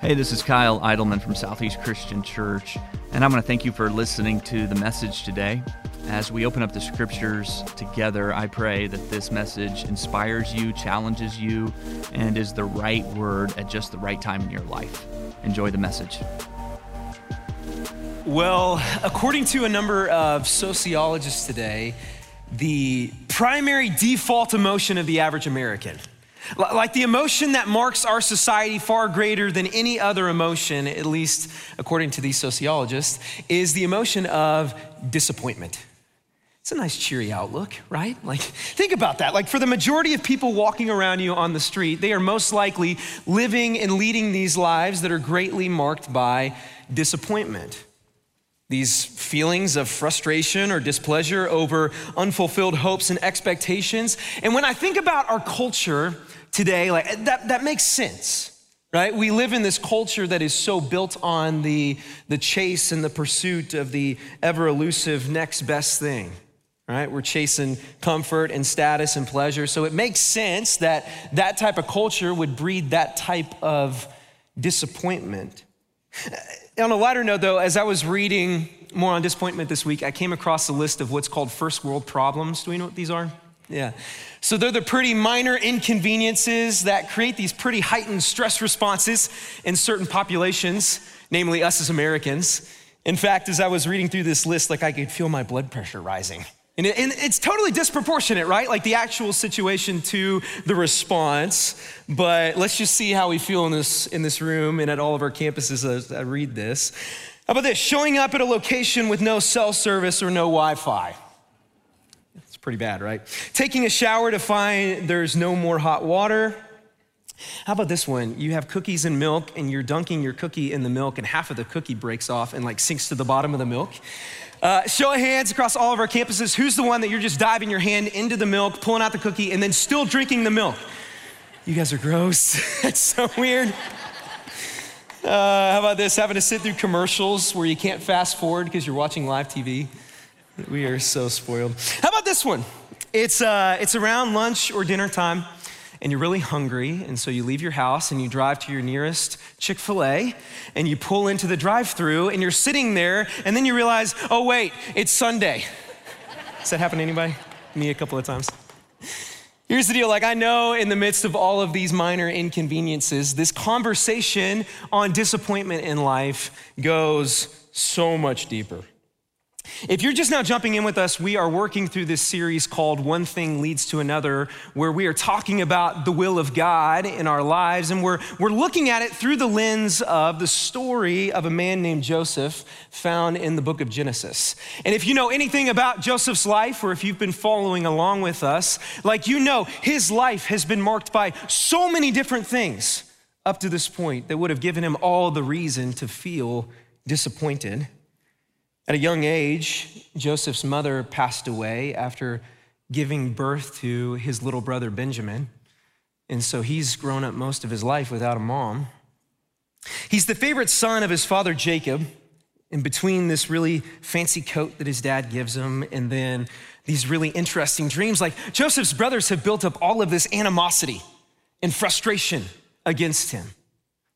Hey, this is Kyle Idleman from Southeast Christian Church, and I'm going to thank you for listening to the message today. As we open up the scriptures together, I pray that this message inspires you, challenges you, and is the right word at just the right time in your life. Enjoy the message. Well, according to a number of sociologists today, the primary default emotion of the average American like the emotion that marks our society far greater than any other emotion, at least according to these sociologists, is the emotion of disappointment. It's a nice, cheery outlook, right? Like, think about that. Like, for the majority of people walking around you on the street, they are most likely living and leading these lives that are greatly marked by disappointment. These feelings of frustration or displeasure over unfulfilled hopes and expectations. And when I think about our culture, today, like that, that makes sense right? We live in this culture that is so built on the, the chase and the pursuit of the ever elusive next best thing, right? We're chasing comfort and status and pleasure. So it makes sense that that type of culture would breed that type of disappointment. Uh, on a lighter note, though, as I was reading more on disappointment this week, I came across a list of what's called first world problems. Do we know what these are? Yeah. So they're the pretty minor inconveniences that create these pretty heightened stress responses in certain populations, namely us as Americans. In fact, as I was reading through this list, like I could feel my blood pressure rising. And, it, and, it's totally disproportionate, right? Like the actual situation to the response. But let's just see how we feel in this, in this room and at all of our campuses as I read this. How about this? Showing up at a location with no cell service or no Wi Fi It's pretty bad, right? Taking a shower to find there's no more hot water. How about this one? You have cookies and milk, and you're dunking your cookie in the milk, and half of the cookie breaks off and like sinks to the bottom of the milk. Uh, show of hands across all of our campuses. Who's the one that you're just diving your hand into the milk, pulling out the cookie, and then still drinking the milk? You guys are gross. That's so weird. Uh, how about this? Having to sit through commercials where you can't fast forward because you're watching live TV. We are so spoiled. How about this one? It's, uh, it's around lunch or dinner time, and you're really hungry, and so you leave your house and you drive to your nearest Chick fil A, and you pull into the drive through, and you're sitting there, and then you realize, oh, wait, it's Sunday. Does that happen to anybody? Me a couple of times. Here's the deal like, I know in the midst of all of these minor inconveniences, this conversation on disappointment in life goes so much deeper. If you're just now jumping in with us, we are working through this series called One Thing Leads to Another, where we are talking about the will of God in our lives, and we're, we're looking at it through the lens of the story of a man named Joseph found in the book of Genesis. And if you know anything about Joseph's life, or if you've been following along with us, like you know, his life has been marked by so many different things up to this point that would have given him all the reason to feel disappointed. At a young age, Joseph's mother passed away after giving birth to his little brother Benjamin. And so he's grown up most of his life without a mom. He's the favorite son of his father Jacob. In between this really fancy coat that his dad gives him and then these really interesting dreams, like Joseph's brothers have built up all of this animosity and frustration against him.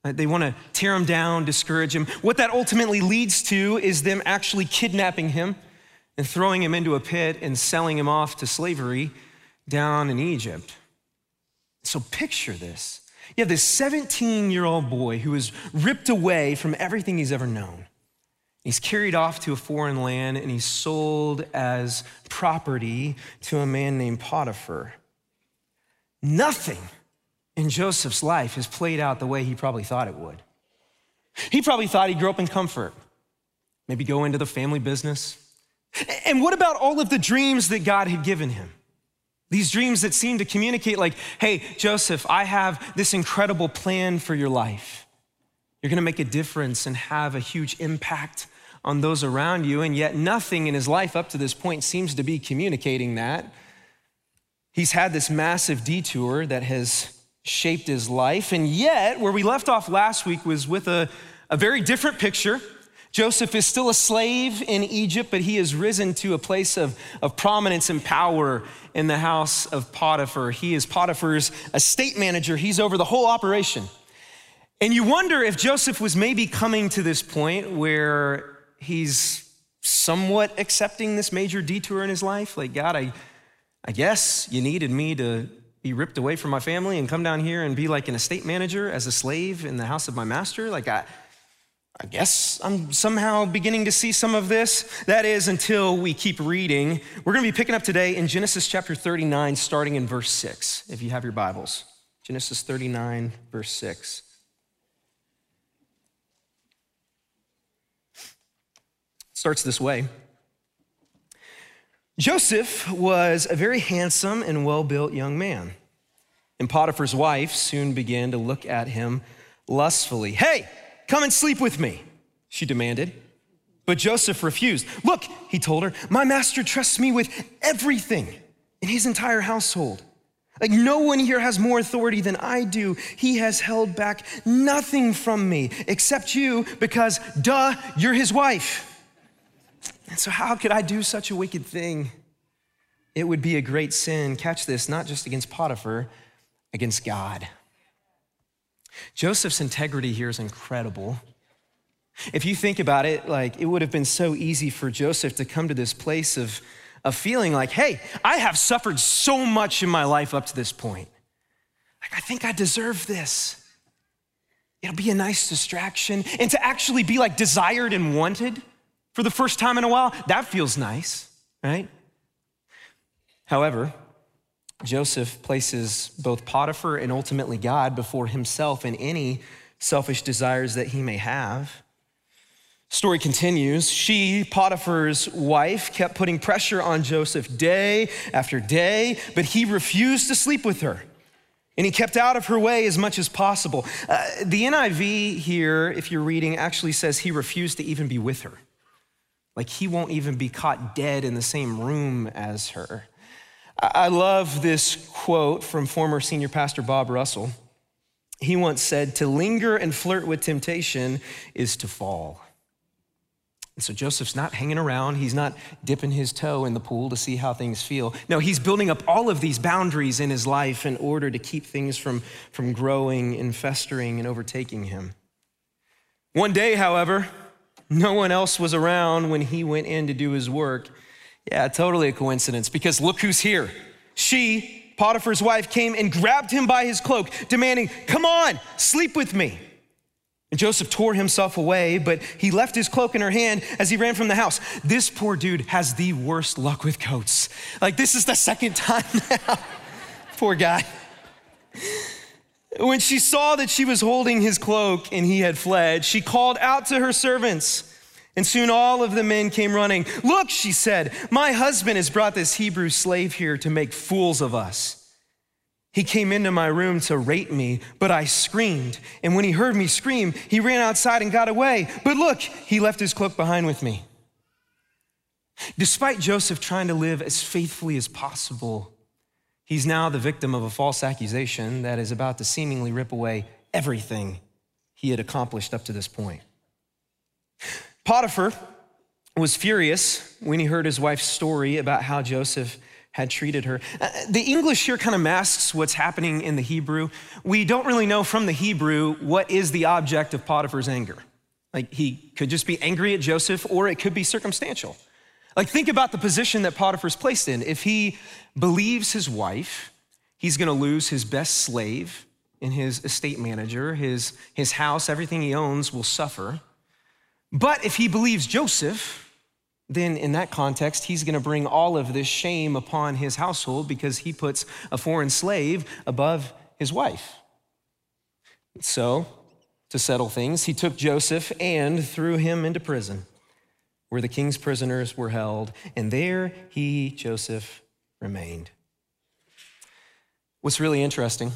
Uh, they want to tear him down, discourage him. What that ultimately leads to is them actually kidnapping him and throwing him into a pit and selling him off to slavery down in Egypt. So picture this. You have this 17 year old boy who is ripped away from everything he's ever known. He's carried off to a foreign land and he's sold as property to a man named Potiphar. Nothing in Joseph's life has played out the way he probably thought it would. He probably thought he'd grow up in comfort, maybe go into the family business. And what about all of the dreams that God had given him? These dreams that seemed to communicate, like, hey, Joseph, I have this incredible plan for your life. You're gonna make a difference and have a huge impact on those around you, and yet nothing in his life up to this point seems to be communicating that. He's had this massive detour that has shaped his life. And yet, where we left off last week was with a, a very different picture. Joseph is still a slave in Egypt, but he has risen to a place of, of prominence and power in the house of Potiphar. He is Potiphar's estate manager, he's over the whole operation. And you wonder if Joseph was maybe coming to this point where he's somewhat accepting this major detour in his life. Like, God, I, I guess you needed me to be ripped away from my family and come down here and be like an estate manager as a slave in the house of my master. Like, I, I guess I'm somehow beginning to see some of this. That is until we keep reading. We're going to be picking up today in Genesis chapter 39, starting in verse 6, if you have your Bibles. Genesis 39, verse 6. starts this way Joseph was a very handsome and well built young man. And Potiphar's wife soon began to look at him lustfully. Hey, come and sleep with me, she demanded. But Joseph refused. Look, he told her, my master trusts me with everything in his entire household. Like, no one here has more authority than I do. He has held back nothing from me except you because, duh, you're his wife. And so, how could I do such a wicked thing? It would be a great sin, catch this, not just against Potiphar, against God. Joseph's integrity here is incredible. If you think about it, like it would have been so easy for Joseph to come to this place of, of feeling like, hey, I have suffered so much in my life up to this point. Like, I think I deserve this. It'll be a nice distraction. And to actually be like desired and wanted for the first time in a while, that feels nice, right? However, Joseph places both Potiphar and ultimately God before himself and any selfish desires that he may have. Story continues. She, Potiphar's wife, kept putting pressure on Joseph day after day, but he refused to sleep with her. And he kept out of her way as much as possible. Uh, the NIV here, if you're reading, actually says he refused to even be with her. Like he won't even be caught dead in the same room as her. I love this quote from former senior pastor Bob Russell. He once said, To linger and flirt with temptation is to fall. And so Joseph's not hanging around. He's not dipping his toe in the pool to see how things feel. No, he's building up all of these boundaries in his life in order to keep things from, from growing and festering and overtaking him. One day, however, no one else was around when he went in to do his work. Yeah, totally a coincidence because look who's here. She, Potiphar's wife, came and grabbed him by his cloak, demanding, Come on, sleep with me. And Joseph tore himself away, but he left his cloak in her hand as he ran from the house. This poor dude has the worst luck with coats. Like, this is the second time now. poor guy. When she saw that she was holding his cloak and he had fled, she called out to her servants. And soon all of the men came running. Look, she said, my husband has brought this Hebrew slave here to make fools of us. He came into my room to rape me, but I screamed. And when he heard me scream, he ran outside and got away. But look, he left his cloak behind with me. Despite Joseph trying to live as faithfully as possible, he's now the victim of a false accusation that is about to seemingly rip away everything he had accomplished up to this point. Potiphar was furious when he heard his wife's story about how Joseph had treated her. Uh, the English here kind of masks what's happening in the Hebrew. We don't really know from the Hebrew what is the object of Potiphar's anger. Like he could just be angry at Joseph, or it could be circumstantial. Like think about the position that Potiphar's placed in. If he believes his wife, he's to lose his best slave and his estate manager, his, his house, everything he owns will suffer. But if he believes Joseph, then in that context, he's to bring all of this shame upon his household because he puts a foreign slave above his wife. So, to settle things, he took Joseph and threw him into prison where the king's prisoners were held, and there he, Joseph, remained. What's really interesting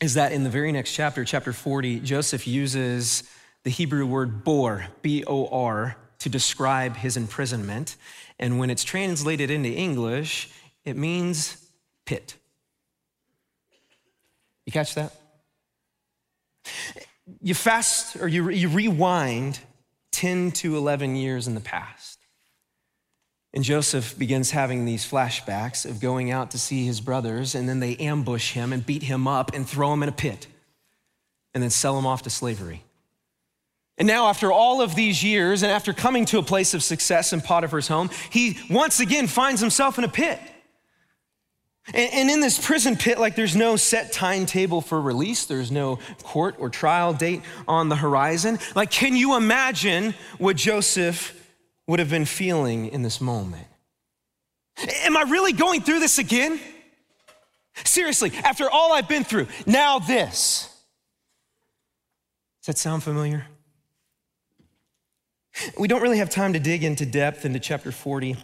is that in the very next chapter, chapter 40, Joseph uses the Hebrew word bor, B O R, to describe his imprisonment. And when it's translated into English, it means pit. You catch that? You fast or you, you rewind 10 to 11 years in the past. And Joseph begins having these flashbacks of going out to see his brothers, and then they ambush him and beat him up and throw him in a pit. and then sell him off to slavery. And now, after all of these years, and after coming to a place of success in Potiphar's home, he once again finds himself in a pit. And, and, in this prison pit, like there's no set timetable for release, there's no court or trial date on the horizon. Like, can you imagine what Joseph would have been feeling in this moment? Am I really going through this again? Seriously, after all I've been through, now this. Does that sound familiar? We don't really have time to dig into depth into chapter 40.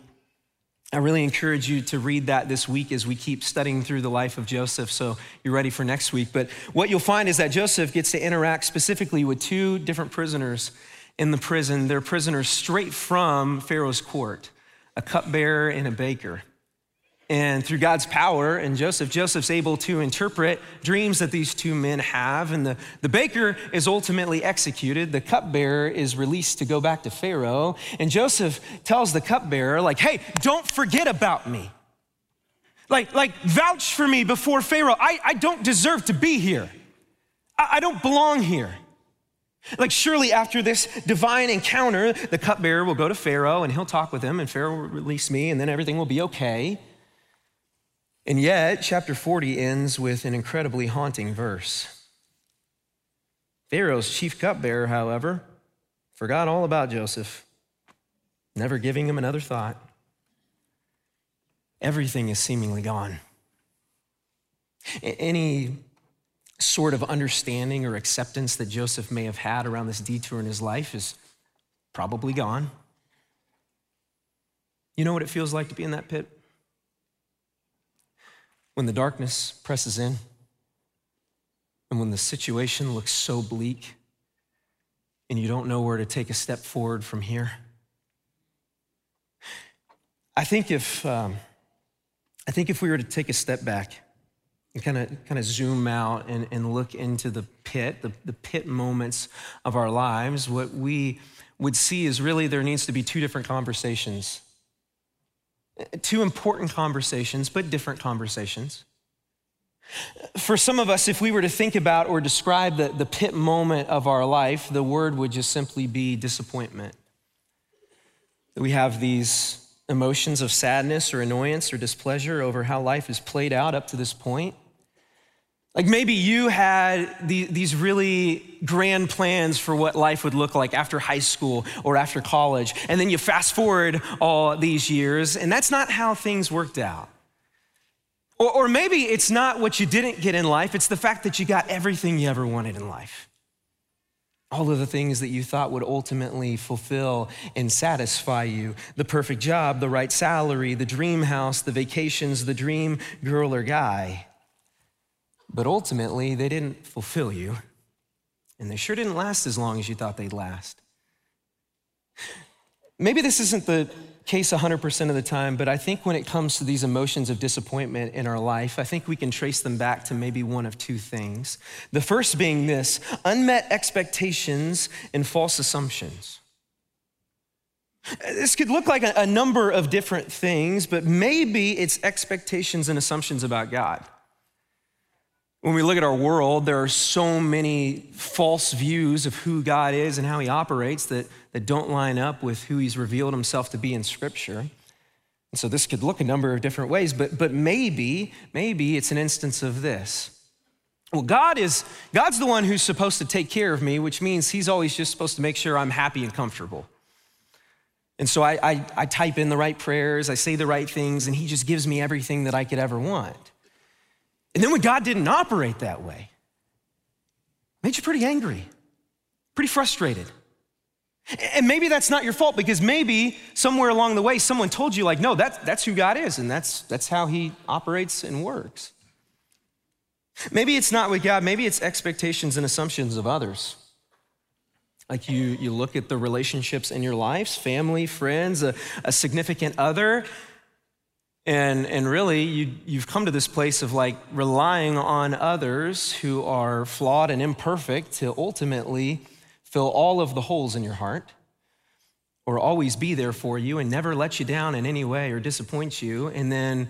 I really encourage you to read that this week as we keep studying through the life of Joseph, so you're ready for next week. But what you'll find is that Joseph gets to interact specifically with two different prisoners in the prison. They're prisoners straight from Pharaoh's court a cupbearer and a baker. And through God's power and Joseph, Joseph's able to interpret dreams that these two men have. And the, the baker is ultimately executed. The cupbearer is released to go back to Pharaoh. And Joseph tells the cupbearer, like, hey, don't forget about me. Like, like vouch for me before Pharaoh. I, I don't deserve to be here. I, I don't belong here. Like, surely after this divine encounter, the cupbearer will go to Pharaoh and he'll talk with him, and Pharaoh will release me, and then everything will be okay. And yet, chapter 40 ends with an incredibly haunting verse. Pharaoh's chief cupbearer, however, forgot all about Joseph, never giving him another thought. Everything is seemingly gone. Any sort of understanding or acceptance that Joseph may have had around this detour in his life is probably gone. You know what it feels like to be in that pit? When the darkness presses in and when the situation looks so bleak and you don't know where to take a step forward from here. I think if, um, I think if we were to take a step back and kind of kind of zoom out and, and look into the pit, the, the pit moments of our lives, what we would see is really there needs to be two different conversations Two important conversations, but different conversations. For some of us, if we were to think about or describe the, the pit moment of our life, the word would just simply be disappointment. We have these emotions of sadness or annoyance or displeasure over how life has played out up to this point. Like maybe you had these really grand plans for what life would look like after high school or after college, and then you fast forward all these years, and that's not how things worked out. Or, or maybe it's not what you didn't get in life, it's the fact that you got everything you ever wanted in life. All of the things that you thought would ultimately fulfill and satisfy you the perfect job, the right salary, the dream house, the vacations, the dream girl or guy. But ultimately, they didn't fulfill you, and they sure didn't last as long as you thought they'd last. Maybe this isn't the case 100% of the time, but I think when it comes to these emotions of disappointment in our life, I think we can trace them back to maybe one of two things. The first being this unmet expectations and false assumptions. This could look like a, a number of different things, but maybe it's expectations and assumptions about God. When we look at our world, there are so many false views of who God is and how he operates that, that don't line up with who he's revealed himself to be in Scripture. And so this could look a number of different ways, but, but maybe, maybe it's an instance of this. Well, God is God's the one who's supposed to take care of me, which means he's always just supposed to make sure I'm happy and comfortable. And so I, I, I type in the right prayers, I say the right things, and he just gives me everything that I could ever want. And then when God didn't operate that way, made you pretty angry, pretty frustrated. And maybe that's not your fault because maybe somewhere along the way someone told you, like, no, that's, that's who God is and that's, that's how he operates and works. Maybe it's not with God, maybe it's expectations and assumptions of others. Like you, you look at the relationships in your lives, family, friends, a, a significant other, and, and really, you, you've come to this place of like relying on others who are flawed and imperfect to ultimately fill all of the holes in your heart or always be there for you and never let you down in any way or disappoint you. And then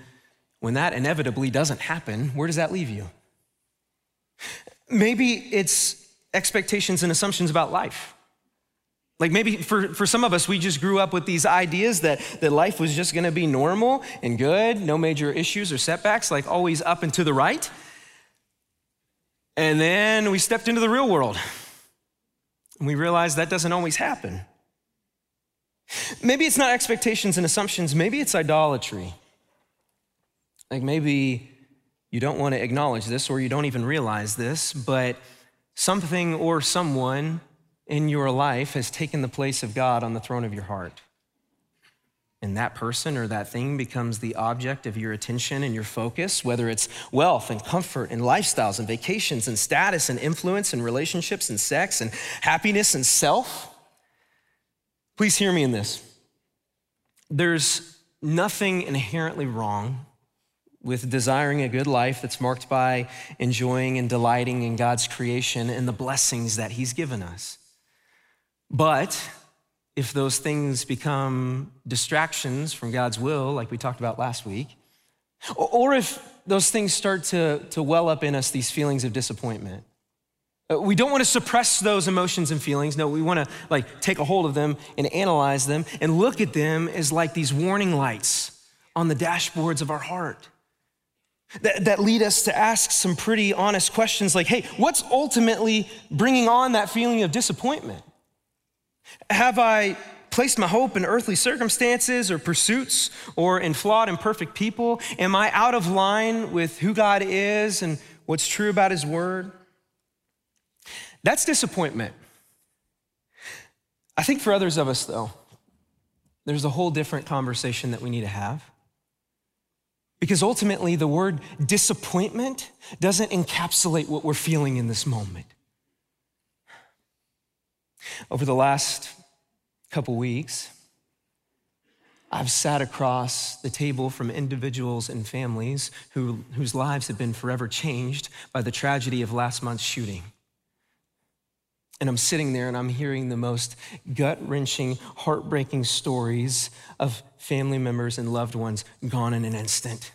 when that inevitably doesn't happen, where does that leave you? Maybe it's expectations and assumptions about life. Like maybe for, for some of us, we just grew up with these ideas that, that life was just gonna be normal and good, no major issues or setbacks, like always up and to the right. And then we stepped into the real world and we realized that doesn't always happen. Maybe it's not expectations and assumptions, maybe it's idolatry. Like maybe you don't want to acknowledge this or you don't even realize this, but something or someone in your life has taken the place of God on the throne of your heart. And that person or that thing becomes the object of your attention and your focus, whether it's wealth and comfort and lifestyles and vacations and status and influence and relationships and sex and happiness and self. Please hear me in this. There's nothing inherently wrong with desiring a good life that's marked by enjoying and delighting in God's creation and the blessings that He's given us. But if those things become distractions from God's will, like we talked about last week, or if those things start to, to well up in us these feelings of disappointment, uh, we don't want to suppress those emotions and feelings. No, we want to like take a hold of them and analyze them and look at them as like these warning lights on the dashboards of our heart that, that lead us to ask some pretty honest questions like, hey, what's ultimately bringing on that feeling of disappointment? Have I placed my hope in earthly circumstances or pursuits or in flawed and perfect people? Am I out of line with who God is and what's true about His Word? That's disappointment. I think for others of us, though, there's a whole different conversation that we need to have. Because ultimately, the word disappointment doesn't encapsulate what we're feeling in this moment. Over the last couple weeks, I've sat across the table from individuals and families who, whose lives have been forever changed by the tragedy of last month's shooting. And I'm sitting there and I'm hearing the most gut wrenching, heartbreaking stories of family members and loved ones gone in an instant.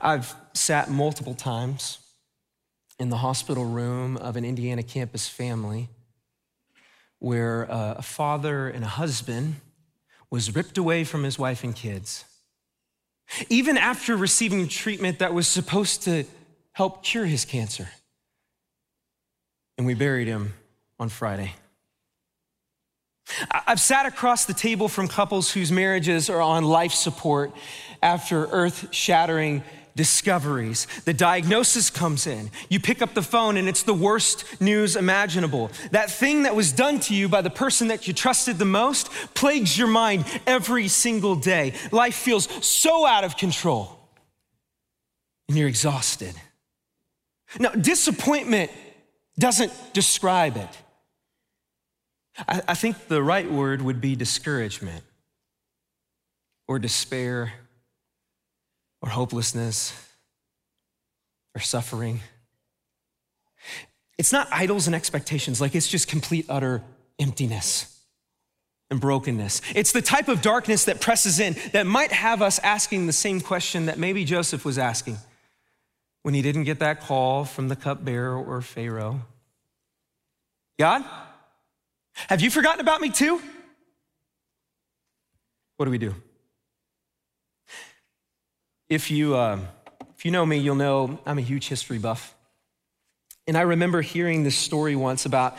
I've sat multiple times in the hospital room of an Indiana campus family where uh, a father and a husband was ripped away from his wife and kids. Even after receiving treatment that was supposed to help cure his cancer. And we buried him on Friday. I've sat across the table from couples whose marriages are on life support after earth shattering discoveries. The diagnosis comes in. You pick up the phone and it's the worst news imaginable. That thing that was done to you by the person that you trusted the most plagues your mind every single day. Life feels so out of control and you're exhausted. Now, disappointment doesn't describe it. I, I think the right word would be discouragement or despair or hopelessness or suffering. It's not idols and expectations, like it's just complete, utter emptiness and brokenness. It's the type of darkness that presses in that might have us asking the same question that maybe Joseph was asking when he didn't get that call from the cupbearer or Pharaoh God, have you forgotten about me too? What do we do? If you, uh, if you know me, you'll know I'm a huge history buff. And I remember hearing this story once about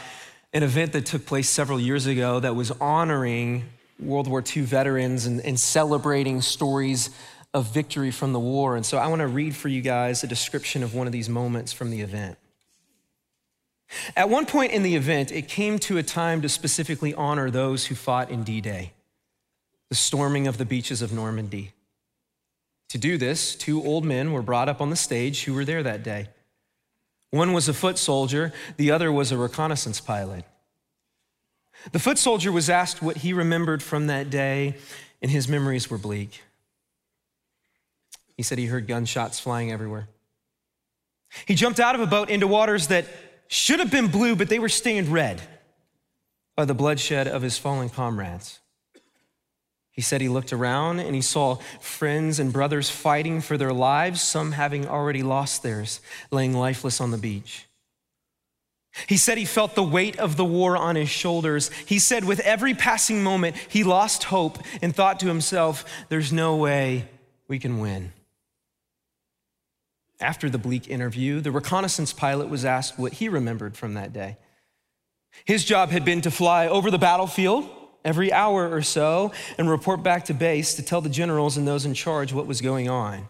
an event that took place several years ago that was honoring World War II veterans and, and celebrating stories of victory from the war. And so I want to read for you guys a description of one of these moments from the event. At one point in the event, it came to a time to specifically honor those who fought in D Day, the storming of the beaches of Normandy. To do this, two old men were brought up on the stage who were there that day. One was a foot soldier, the other was a reconnaissance pilot. The foot soldier was asked what he remembered from that day, and his memories were bleak. He said he heard gunshots flying everywhere. He jumped out of a boat into waters that should have been blue, but they were stained red by the bloodshed of his fallen comrades. He said he looked around and he saw friends and brothers fighting for their lives, some having already lost theirs, laying lifeless on the beach. He said he felt the weight of the war on his shoulders. He said with every passing moment, he lost hope and thought to himself, there's no way we can win. After the bleak interview, the reconnaissance pilot was asked what he remembered from that day. His job had been to fly over the battlefield every hour or so and report back to base to tell the generals and those in charge what was going on.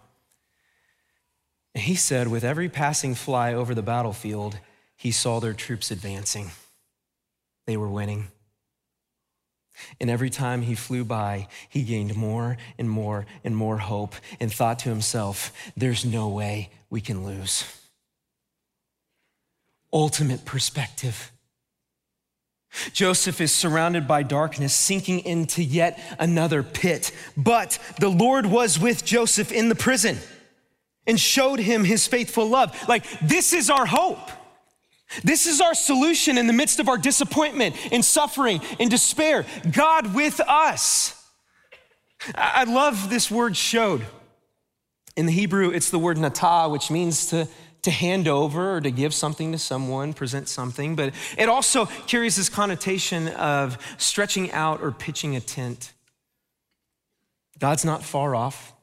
And he said, with every passing fly over the battlefield, he saw their troops advancing. They were winning. And every time he flew by, he gained more and more and more hope and thought to himself, there's no way we can lose. Ultimate perspective. Joseph is surrounded by darkness, sinking into yet another pit. But the Lord was with Joseph in the prison and showed him his faithful love. Like, this is our hope. This is our solution in the midst of our disappointment, in suffering, in despair. God with us. I love this word showed. In the Hebrew, it's the word natah, which means to, to hand over or to give something to someone, present something, but it also carries this connotation of stretching out or pitching a tent. God's not far off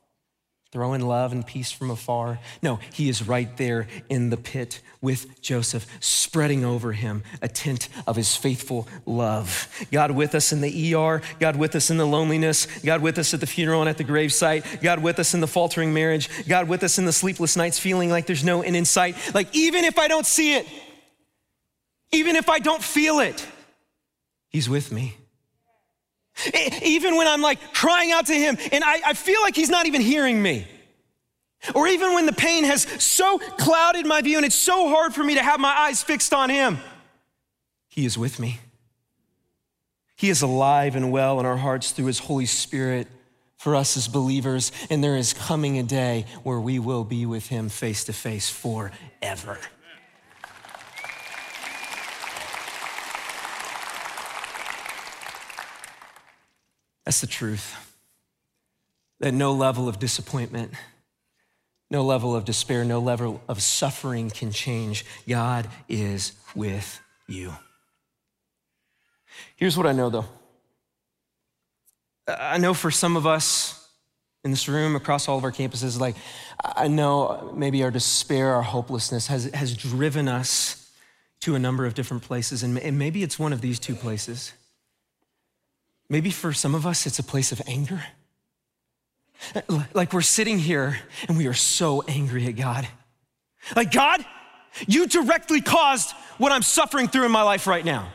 throwing love and peace from afar. No, he is right there in the pit with Joseph, spreading over him a tent of his faithful love. God with us in the ER, God with us in the loneliness, God with us at the funeral and at the gravesite, God with us in the faltering marriage, God with us in the sleepless nights, feeling like there's no end in sight. Like, even if I don't see it, even if I don't feel it, he's with me. Even when I'm like crying out to him and I, I feel like he's not even hearing me. Or even when the pain has so clouded my view and it's so hard for me to have my eyes fixed on him, he is with me. He is alive and well in our hearts through his Holy Spirit for us as believers. And there is coming a day where we will be with him face to face forever. That's the truth. That no level of disappointment, no level of despair, no level of suffering can change. God is with you. Here's what I know though I know for some of us in this room, across all of our campuses, like I know maybe our despair, our hopelessness has, has driven us to a number of different places, and maybe it's one of these two places. Maybe for some of us, it's a place of anger. Like we're sitting here and we are so angry at God. Like, God, you directly caused what I'm suffering through in my life right now.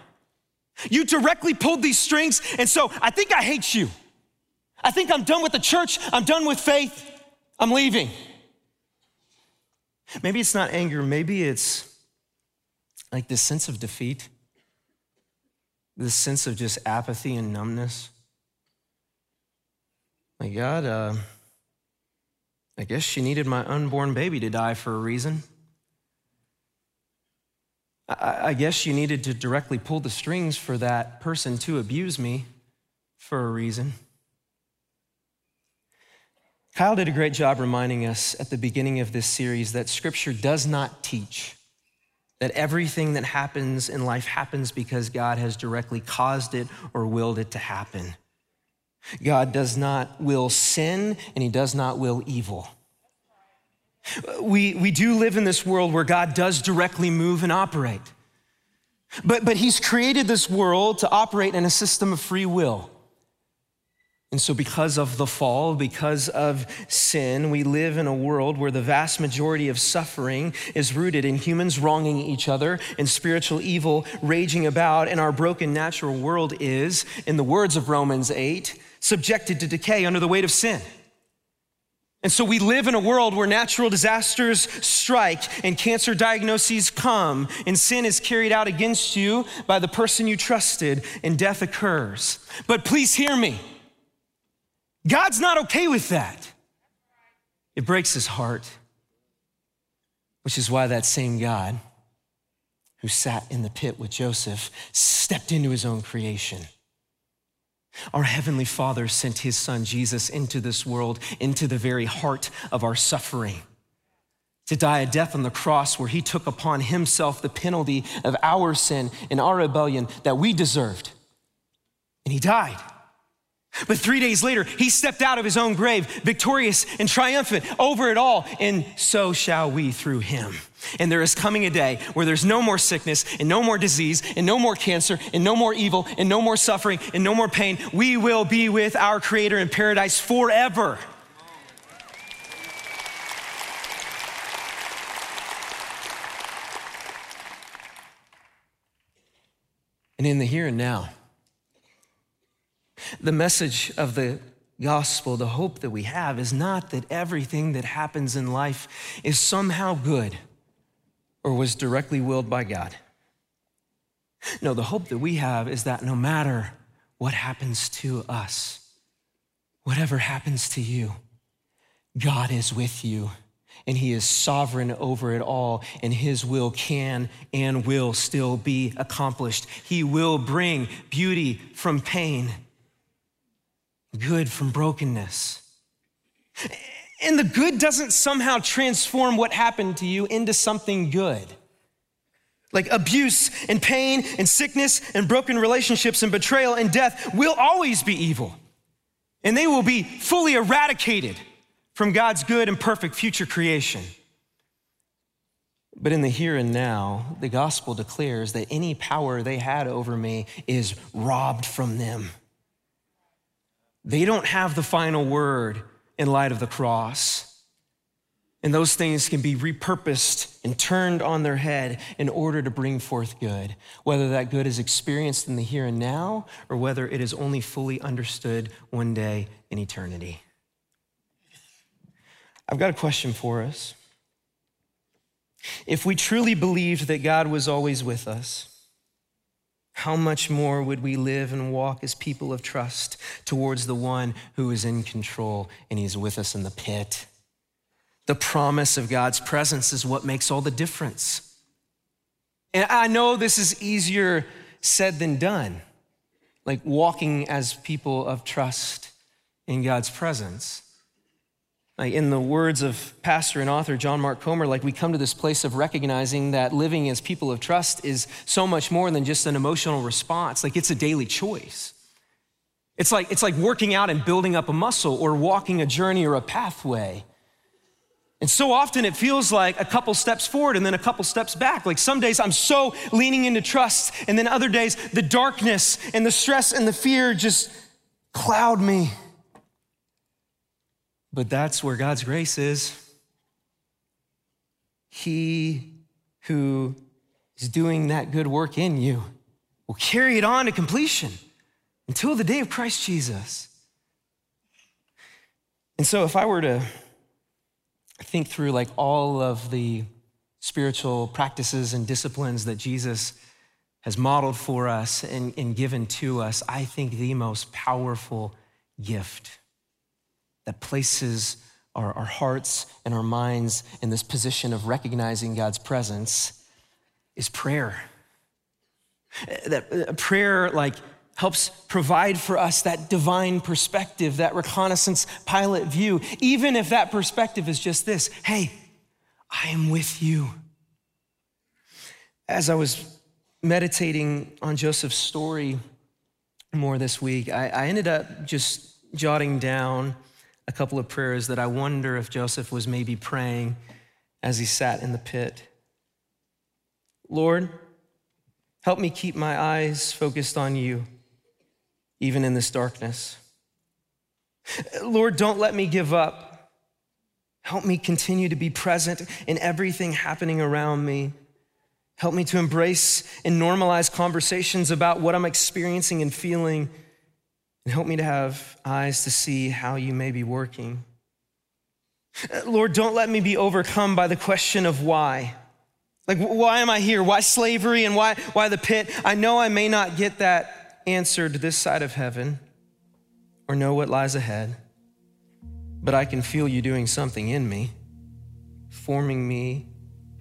You directly pulled these strings, and so I think I hate you. I think I'm done with the church, I'm done with faith, I'm leaving. Maybe it's not anger, maybe it's like this sense of defeat this sense of just apathy and numbness. My God, uh, I guess she needed my unborn baby to die for a reason. I, I guess you needed to directly pull the strings for that person to abuse me for a reason. Kyle did a great job reminding us at the beginning of this series that Scripture does not teach that everything that happens in life happens because God has directly caused it or willed it to happen. God does not will sin and he does not will evil. We, we do live in this world where God does directly move and operate. But, but he's created this world to operate in a system of free will. And so, because of the fall, because of sin, we live in a world where the vast majority of suffering is rooted in humans wronging each other and spiritual evil raging about. And our broken natural world is, in the words of Romans 8, subjected to decay under the weight of sin. And so we live in a world where natural disasters strike and cancer diagnoses come, and sin is carried out against you by the person you trusted, and death occurs. But please hear me. God's not okay with that. It breaks his heart, which is why that same God who sat in the pit with Joseph stepped into his own creation. Our Heavenly Father sent His Son Jesus into this world, into the very heart of our suffering, to die a death on the cross where he took upon himself the penalty of our sin and our rebellion that we deserved. And he died. But three days later, he stepped out of his own grave, victorious and triumphant over it all. And so shall we through him. And there is coming a day where there's no more sickness and no more disease and no more cancer and no more evil and no more suffering and no more pain. We will be with our Creator in paradise forever. And in the here and now, the message of the gospel, the hope that we have, is not that everything that happens in life is somehow good or was directly willed by God. No, the hope that we have is that no matter what happens to us, whatever happens to you, God is with you and he is sovereign over it all, and his will can and will still be accomplished. He will bring beauty from pain good from brokenness. And the good doesn't somehow transform what happened to you into something good. Like abuse and pain and sickness and broken relationships and betrayal and death will always be evil. And they will be fully eradicated from God's good and perfect future creation. But in the here and now, the gospel declares that any power they had over me is robbed from them. They don't have the final word in light of the cross. And those things can be repurposed and turned on their head in order to bring forth good, whether that good is experienced in the here and now or whether it is only fully understood one day in eternity. I've got a question for us. If we truly believed that God was always with us, how much more would we live and walk as people of trust towards the one who is in control and he's with us in the pit? The promise of God's presence is what makes all the difference. And I know this is easier said than done, like walking as people of trust in God's presence. Like in the words of pastor and author John Mark Comer, like we come to this place of recognizing that living as people of trust is so much more than just an emotional response. Like it's a daily choice. It's like, it's like working out and building up a muscle or walking a journey or a pathway. And so often it feels like a couple steps forward and then a couple steps back. Like some days I'm so leaning into trust, and then other days the darkness and the stress and the fear just cloud me. But that's where God's grace is. He who is doing that good work in you will carry it on to completion until the day of Christ Jesus. And so, if I were to think through like all of the spiritual practices and disciplines that Jesus has modeled for us and, and given to us, I think the most powerful gift that places our, our hearts and our minds in this position of recognizing God's presence is prayer. That uh, prayer, like, helps provide for us that divine perspective, that reconnaissance pilot view, even if that perspective is just this hey, I am with you. As I was meditating on Joseph's story more this week, I, I ended up just jotting down a couple of prayers that I wonder if Joseph was maybe praying as he sat in the pit. Lord, help me keep my eyes focused on you, even in this darkness. Lord, don't let me give up. Help me continue to be present in everything happening around me. Help me to embrace and normalize conversations about what I'm experiencing and feeling and help me to have eyes to see how you may be working. Lord, don't let me be overcome by the question of why. Like, why am I here? Why slavery and why, why the pit? I know I may not get that answered this side of heaven or know what lies ahead, but I can feel you doing something in me, forming me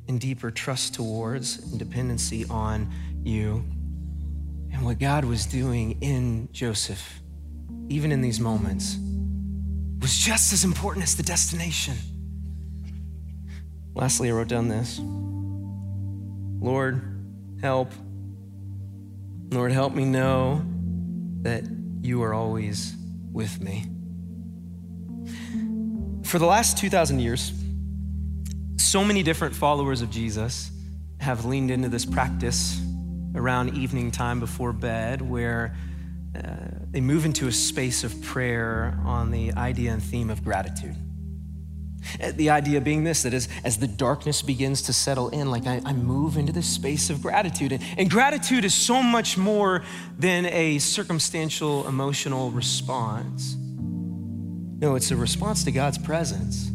in deeper trust towards and dependency on you. And what God was doing in Joseph even in these moments, was just as important as the destination. Lastly, I wrote down this Lord, help. Lord, help me know that you are always with me. For the last 2,000 years, so many different followers of Jesus have leaned into this practice around evening time before bed where uh, they move into a space of prayer on the idea and theme of gratitude. Uh, the idea being this that as, as the darkness begins to settle in, like I, I move into this space of gratitude. And, and gratitude is so much more than a circumstantial emotional response. No, it's a response to God's presence,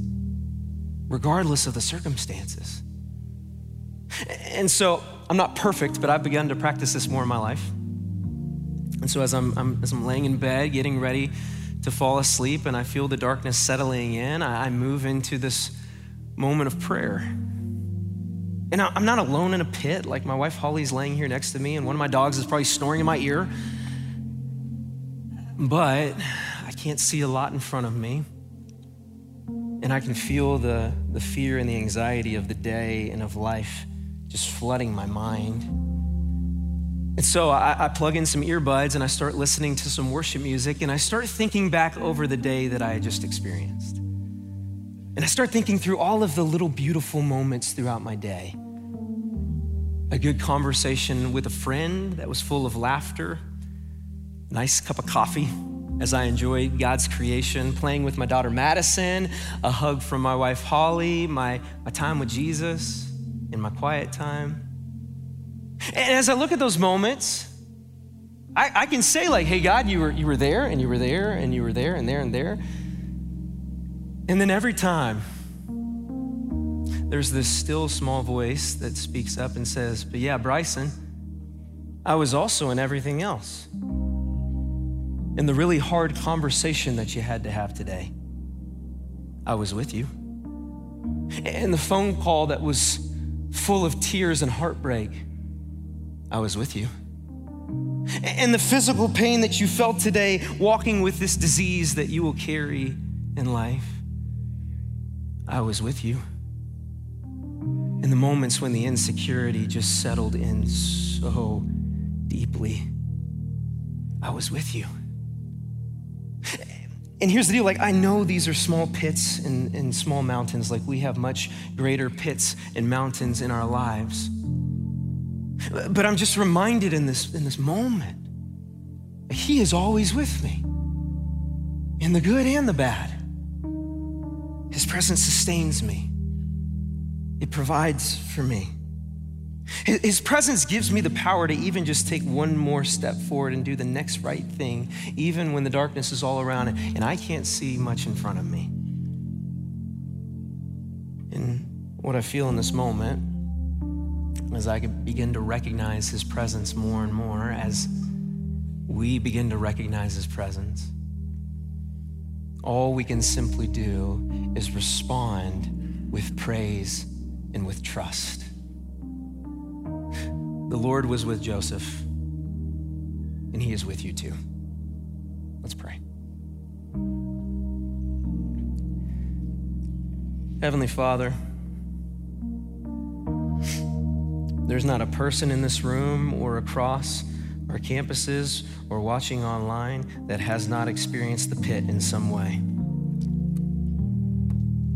regardless of the circumstances. And so I'm not perfect, but I've begun to practice this more in my life. And so as I'm, I'm as I'm laying in bed, getting ready to fall asleep and I feel the darkness settling in, I, move into this moment of prayer. And I'm not alone in a pit. Like my wife Holly's laying here next to me, and one of my dogs is probably snoring in my ear. But I can't see a lot in front of me. And I can feel the, the fear and the anxiety of the day and of life just flooding my mind. And so I, I, plug in some earbuds and I start listening to some worship music and I start thinking back over the day that I had just experienced. And I start thinking through all of the little beautiful moments throughout my day. A good conversation with a friend that was full of laughter, nice cup of coffee as I enjoyed God's creation, playing with my daughter Madison, a hug from my wife Holly, my, my time with Jesus in my quiet time. And as I look at those moments, I, I, can say, like, hey, God, you were, you were there, and you were there, and you were there, and there, and there. And then every time, there's this still small voice that speaks up and says, but yeah, Bryson, I was also in everything else. In the really hard conversation that you had to have today, I was with you. And the phone call that was full of tears and heartbreak, I was with you. And the physical pain that you felt today walking with this disease that you will carry in life, I was with you. In the moments when the insecurity just settled in so deeply, I was with you. And here's the deal like, I know these are small pits and, and small mountains, like we have much greater pits and mountains in our lives. But I'm just reminded in this, in this moment, He is always with me in the good and the bad. His presence sustains me, it provides for me. His presence gives me the power to even just take one more step forward and do the next right thing, even when the darkness is all around and I can't see much in front of me. And what I feel in this moment as I begin to recognize His presence more and more, as we begin to recognize His presence, all we can simply do is respond with praise and with trust. The Lord was with Joseph, and He is with you too. Let's pray. Heavenly Father, There's not a person in this room or across our campuses or watching online that has not experienced the pit in some way.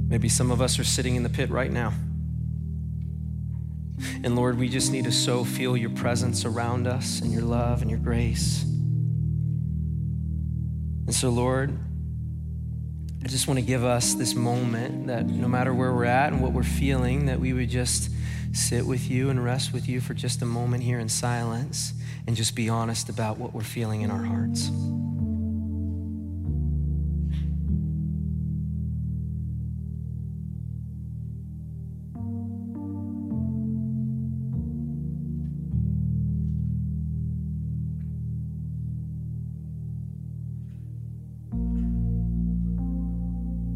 Maybe some of us are sitting in the pit right now. And Lord, we just need to so feel your presence around us and your love and your grace. And so, Lord, I just want to give us this moment that no matter where we're at and what we're feeling, that we would just sit with you and rest with you for just a moment here in silence and just be honest about what we're feeling in our hearts.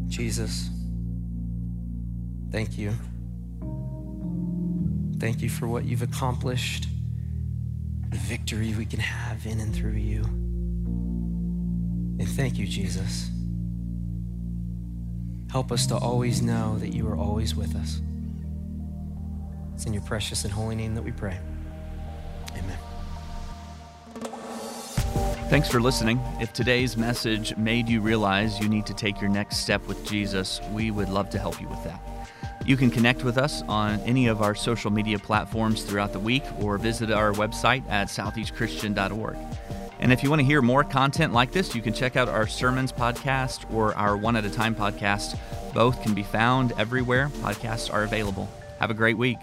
Jesus, thank you. Thank you for what you've accomplished, the victory we can have in and through you. And thank you, Jesus. Help us to always know that you are always with us. It's in your precious and holy name that we pray. Amen. Thanks for listening. If today's message made you realize you need to take your next step with Jesus, we would love to help you with that. You can connect with us on any of our social media platforms throughout the week or visit our website at southeastchristian.org. And if you want to hear more content like this, you can check out our sermons podcast or our One at a Time podcast. Both can be found everywhere podcasts are available. Have a great week.